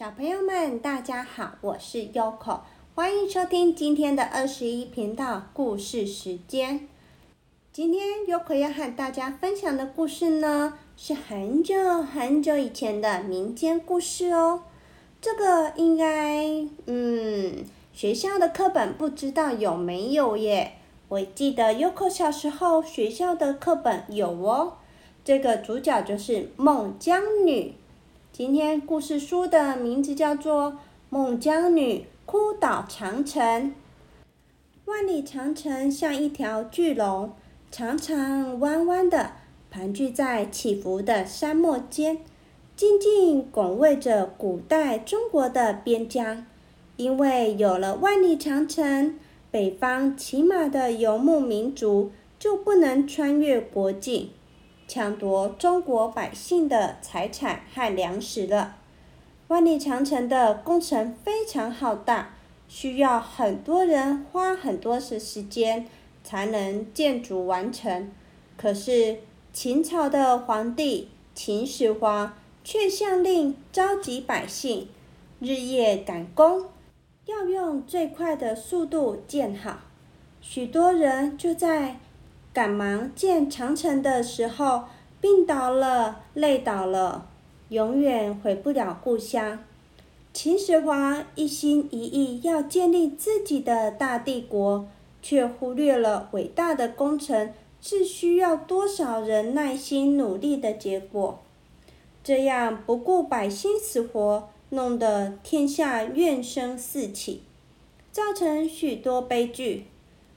小朋友们，大家好，我是 Yoko，欢迎收听今天的二十一频道故事时间。今天 Yoko 要和大家分享的故事呢，是很久很久以前的民间故事哦。这个应该，嗯，学校的课本不知道有没有耶？我记得 Yoko 小时候学校的课本有哦。这个主角就是孟姜女。今天故事书的名字叫做《孟姜女哭倒长城》。万里长城像一条巨龙，长长弯弯的盘踞在起伏的山漠间，静静拱卫着古代中国的边疆。因为有了万里长城，北方骑马的游牧民族就不能穿越国境。抢夺中国百姓的财产和粮食了。万里长城的工程非常浩大，需要很多人花很多时时间才能建筑完成。可是秦朝的皇帝秦始皇却下令召集百姓，日夜赶工，要用最快的速度建好。许多人就在。赶忙建长城的时候，病倒了，累倒了，永远回不了故乡。秦始皇一心一意要建立自己的大帝国，却忽略了伟大的工程是需要多少人耐心努力的结果。这样不顾百姓死活，弄得天下怨声四起，造成许多悲剧。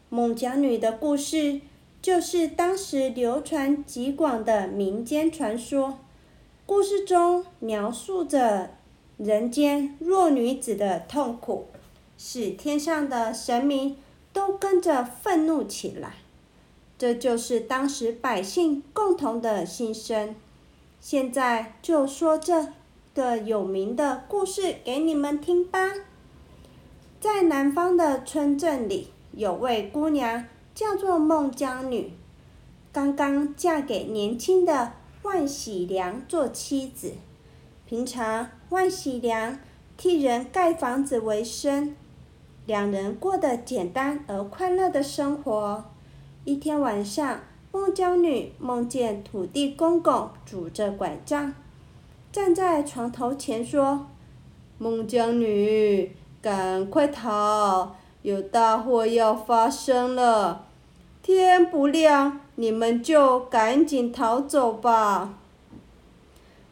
孟姜女的故事。就是当时流传极广的民间传说，故事中描述着人间弱女子的痛苦，使天上的神明都跟着愤怒起来。这就是当时百姓共同的心声。现在就说这个有名的故事给你们听吧。在南方的村镇里，有位姑娘。叫做孟姜女，刚刚嫁给年轻的万喜良做妻子。平常万喜良替人盖房子为生，两人过得简单而快乐的生活。一天晚上，孟姜女梦见土地公公拄着拐杖，站在床头前说：“孟姜女，赶快逃！”有大祸要发生了，天不亮，你们就赶紧逃走吧。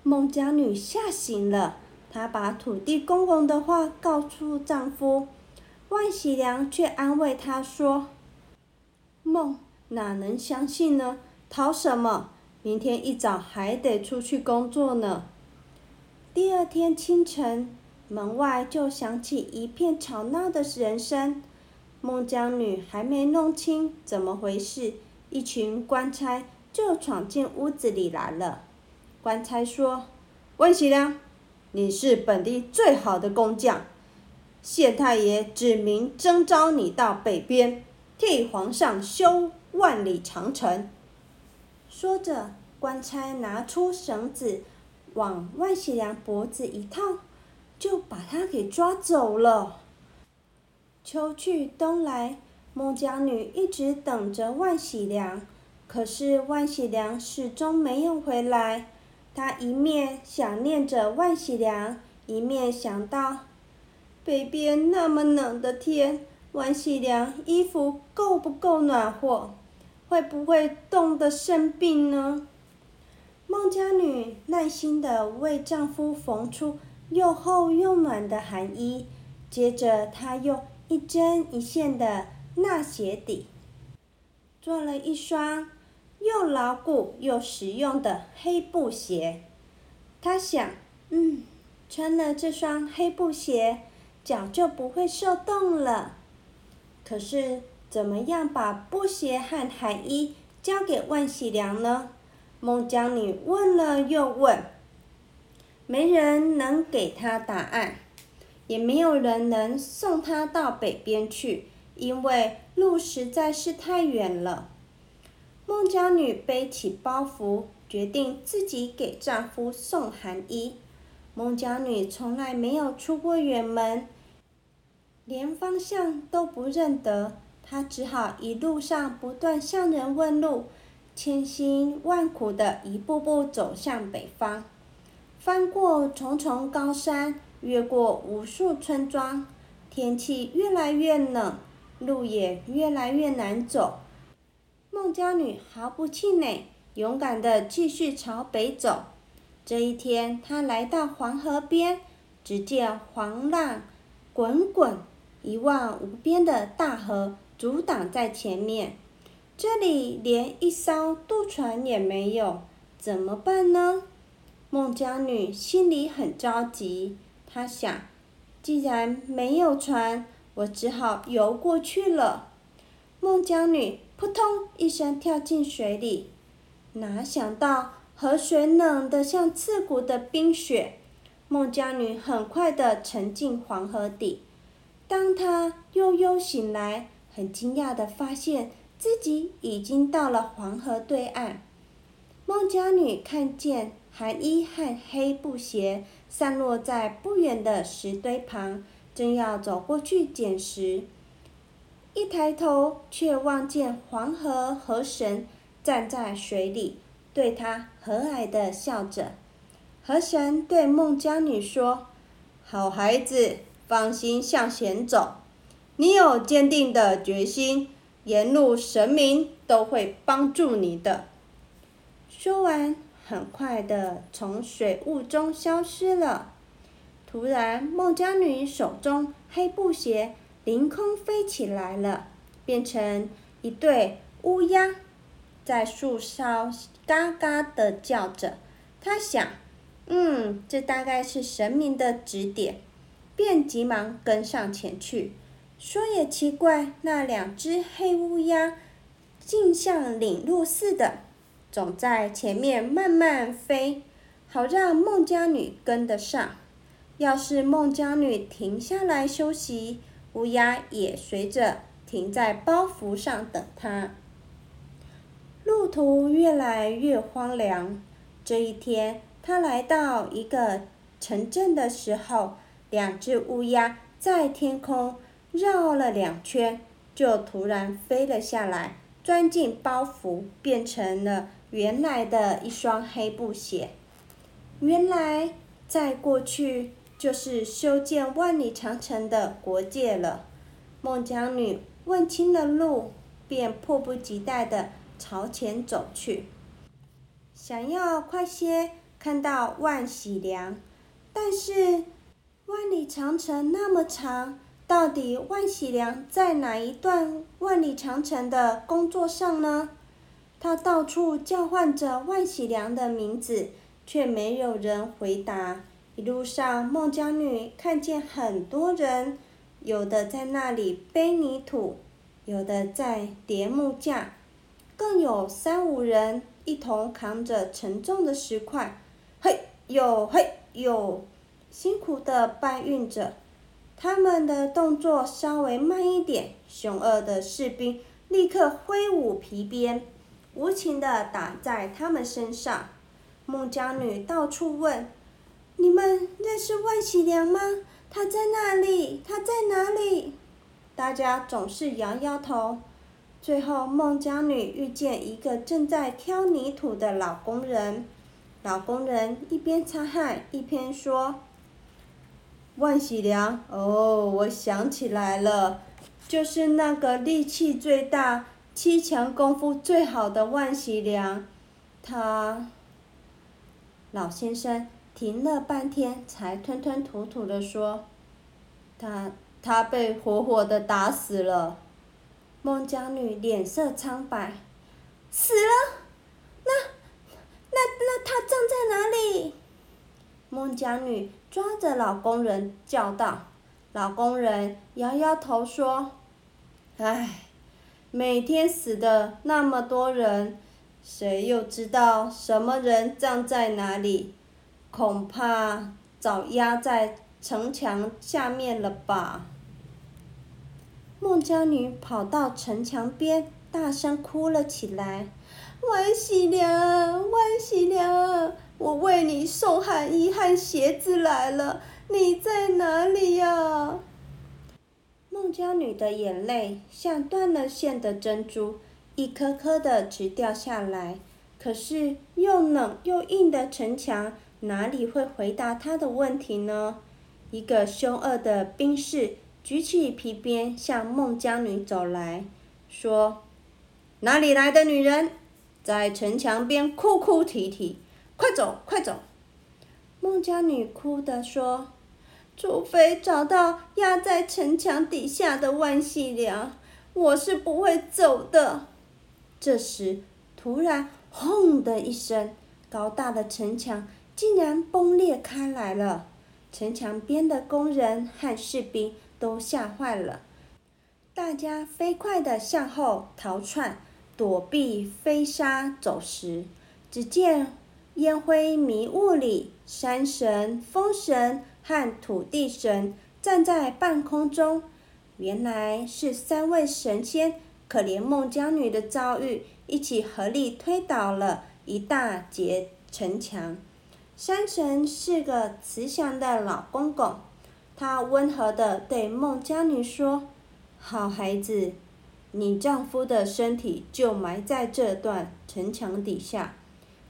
孟姜女吓醒了，她把土地公公的话告诉丈夫，万喜良却安慰她说：“梦哪能相信呢？逃什么？明天一早还得出去工作呢。”第二天清晨。门外就响起一片吵闹的人声，孟姜女还没弄清怎么回事，一群官差就闯进屋子里来了。官差说：“温喜良，你是本地最好的工匠，县太爷指明征召你到北边，替皇上修万里长城。”说着，官差拿出绳子，往万喜良脖子一套。就把他给抓走了。秋去冬来，孟姜女一直等着万喜良，可是万喜良始终没有回来。她一面想念着万喜良，一面想到北边那么冷的天，万喜良衣服够不够暖和？会不会冻得生病呢？孟姜女耐心地为丈夫缝出。又厚又暖的寒衣，接着他用一针一线的纳鞋底，做了一双又牢固又实用的黑布鞋。他想，嗯，穿了这双黑布鞋，脚就不会受冻了。可是，怎么样把布鞋和寒衣交给万喜良呢？孟姜女问了又问。没人能给他答案，也没有人能送他到北边去，因为路实在是太远了。孟姜女背起包袱，决定自己给丈夫送寒衣。孟姜女从来没有出过远门，连方向都不认得，她只好一路上不断向人问路，千辛万苦的一步步走向北方，翻过重重高山，越过无数村庄，天气越来越冷，路也越来越难走。孟姜女毫不气馁，勇敢地继续朝北走。这一天，她来到黄河边，只见黄浪滚滚，一望无边的大河阻挡在前面。这里连一艘渡船也没有，怎么办呢？孟姜女心里很着急。她想，既然没有船，我只好游过去了。孟姜女扑通一声跳进水里，哪想到河水冷得像刺骨的冰雪。孟姜女很快地沉进黄河底。当她悠悠醒来，很惊讶地发现自己已经到了黄河对岸。孟姜女看见寒衣和黑布鞋散落在不远的石堆旁，正要走过去捡拾。一抬头，却望见黄河河神站在水里，对他和蔼地笑着。河神对孟姜女说：“好孩子，放心向前走。你有坚定的决心，沿路神明都会帮助你的。”说完，很快地从水雾中消失了。突然，孟姜女手中黑布鞋。凌空飞起来了，变成一对乌鸦，在树梢嘎嘎的叫着。他想，嗯，这大概是神明的指点，便急忙跟上前去。说也奇怪，那两只黑乌鸦，竟像领路似的，总在前面慢慢飞，好让孟姜女跟得上。要是孟姜女停下来休息，乌鸦也随着停在包袱上等她。路途越来越荒凉。这一天，他来到一个城镇的时候，两只乌鸦在天空绕了两圈，就突然飞了下来，钻进包袱，变成了原来的一双黑布鞋。原来，在过去。就是修建万里长城的国界了。孟姜女问清了路，便迫不及待地朝前走去，想要快些看到万喜良。但是万里长城那么长，到底万喜良在哪一段万里长城的工作上呢？他到处叫唤着万喜良的名字，却没有人回答。一路上，孟姜女看见很多人，有的在那里背泥土，有的在叠木架，更有三五人一同扛着沉重的石块，嘿呦嘿呦，辛苦地搬运着。他们的动作稍微慢一点，凶恶的士兵立刻挥舞皮鞭，无情地打在他们身上。孟姜女到处问。你们认识万喜良吗？他在哪里？他在哪里？大家总是摇摇头。最后，孟姜女遇见一个正在挑泥土的老工人。老工人一边擦汗一边说：“万喜良，哦，我想起来了，就是那个力气最大、七强功夫最好的万喜良。他，老先生。”停了半天，才吞吞吐吐地说：“他他被活活的打死了。”孟姜女脸色苍白，死了？那那那他葬在哪里？孟姜女抓着老工人叫道：“老工人摇摇头说：‘唉，每天死的那么多人，谁又知道什么人葬在哪里？’”恐怕早压在城墙下面了吧。孟姜女跑到城墙边，大声哭了起来：“万喜良，万喜良，我为你送汗衣和鞋子来了，你在哪里呀？”孟姜女的眼泪像断了线的珍珠，一颗颗的直掉下来。可是又冷又硬的城墙，哪里会回答她的问题呢？一个凶恶的兵士举起皮鞭向孟姜女走来，说：“哪里来的女人，在城墙边哭哭啼啼？快走，快走！”孟姜女哭的说。除非找到压在城墙底下的万细良，我是不会走的。这时，突然“轰”的一声，高大的城墙竟然崩裂开来了。城墙边的工人和士兵都吓坏了，大家飞快地向后逃窜，躲避飞沙走石。只见烟灰迷雾里，山神、风神。和土地神站在半空中，原来是三位神仙可怜孟姜女的遭遇，一起合力推倒了一大截城墙。山神是个慈祥的老公公，他温和地对孟姜女说：“好孩子，你丈夫的身体就埋在这段城墙底下，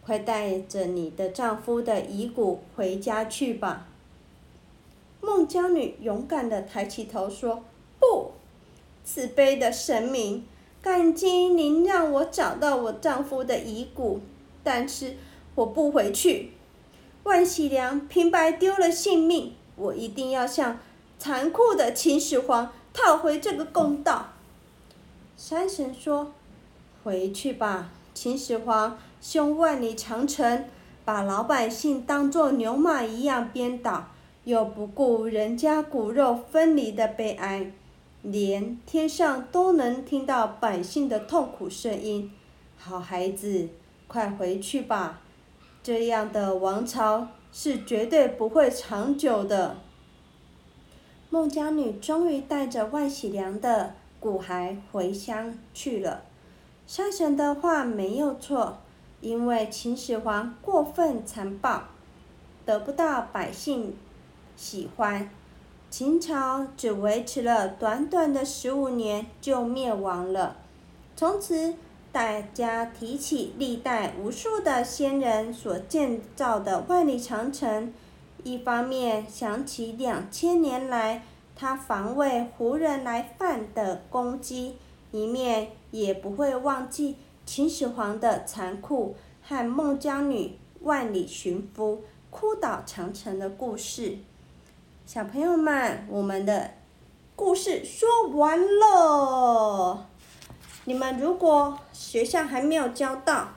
快带着你的丈夫的遗骨回家去吧。”孟姜女勇敢地抬起头说：“不，慈悲的神明，感激您让我找到我丈夫的遗骨，但是我不回去。万喜良平白丢了性命，我一定要向残酷的秦始皇讨回这个公道。”山神说：“回去吧，秦始皇凶万里长城，把老百姓当作牛马一样鞭打。”又不顾人家骨肉分离的悲哀，连天上都能听到百姓的痛苦声音。好孩子，快回去吧！这样的王朝是绝对不会长久的。孟姜女终于带着万喜良的骨骸回乡去了。山神的话没有错，因为秦始皇过分残暴，得不到百姓。喜欢，秦朝只维持了短短的十五年就灭亡了。从此，大家提起历代无数的先人所建造的万里长城，一方面想起两千年来他防卫胡人来犯的攻击，一面也不会忘记秦始皇的残酷和孟姜女万里寻夫哭倒长城的故事。小朋友们，我们的故事说完了。你们如果学校还没有教到，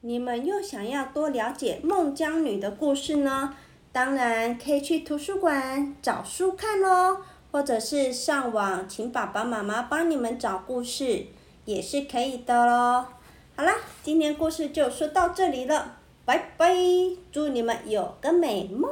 你们又想要多了解孟姜女的故事呢？当然可以去图书馆找书看喽，或者是上网请爸爸妈妈帮你们找故事，也是可以的喽。好啦，今天故事就说到这里了，拜拜！祝你们有个美梦。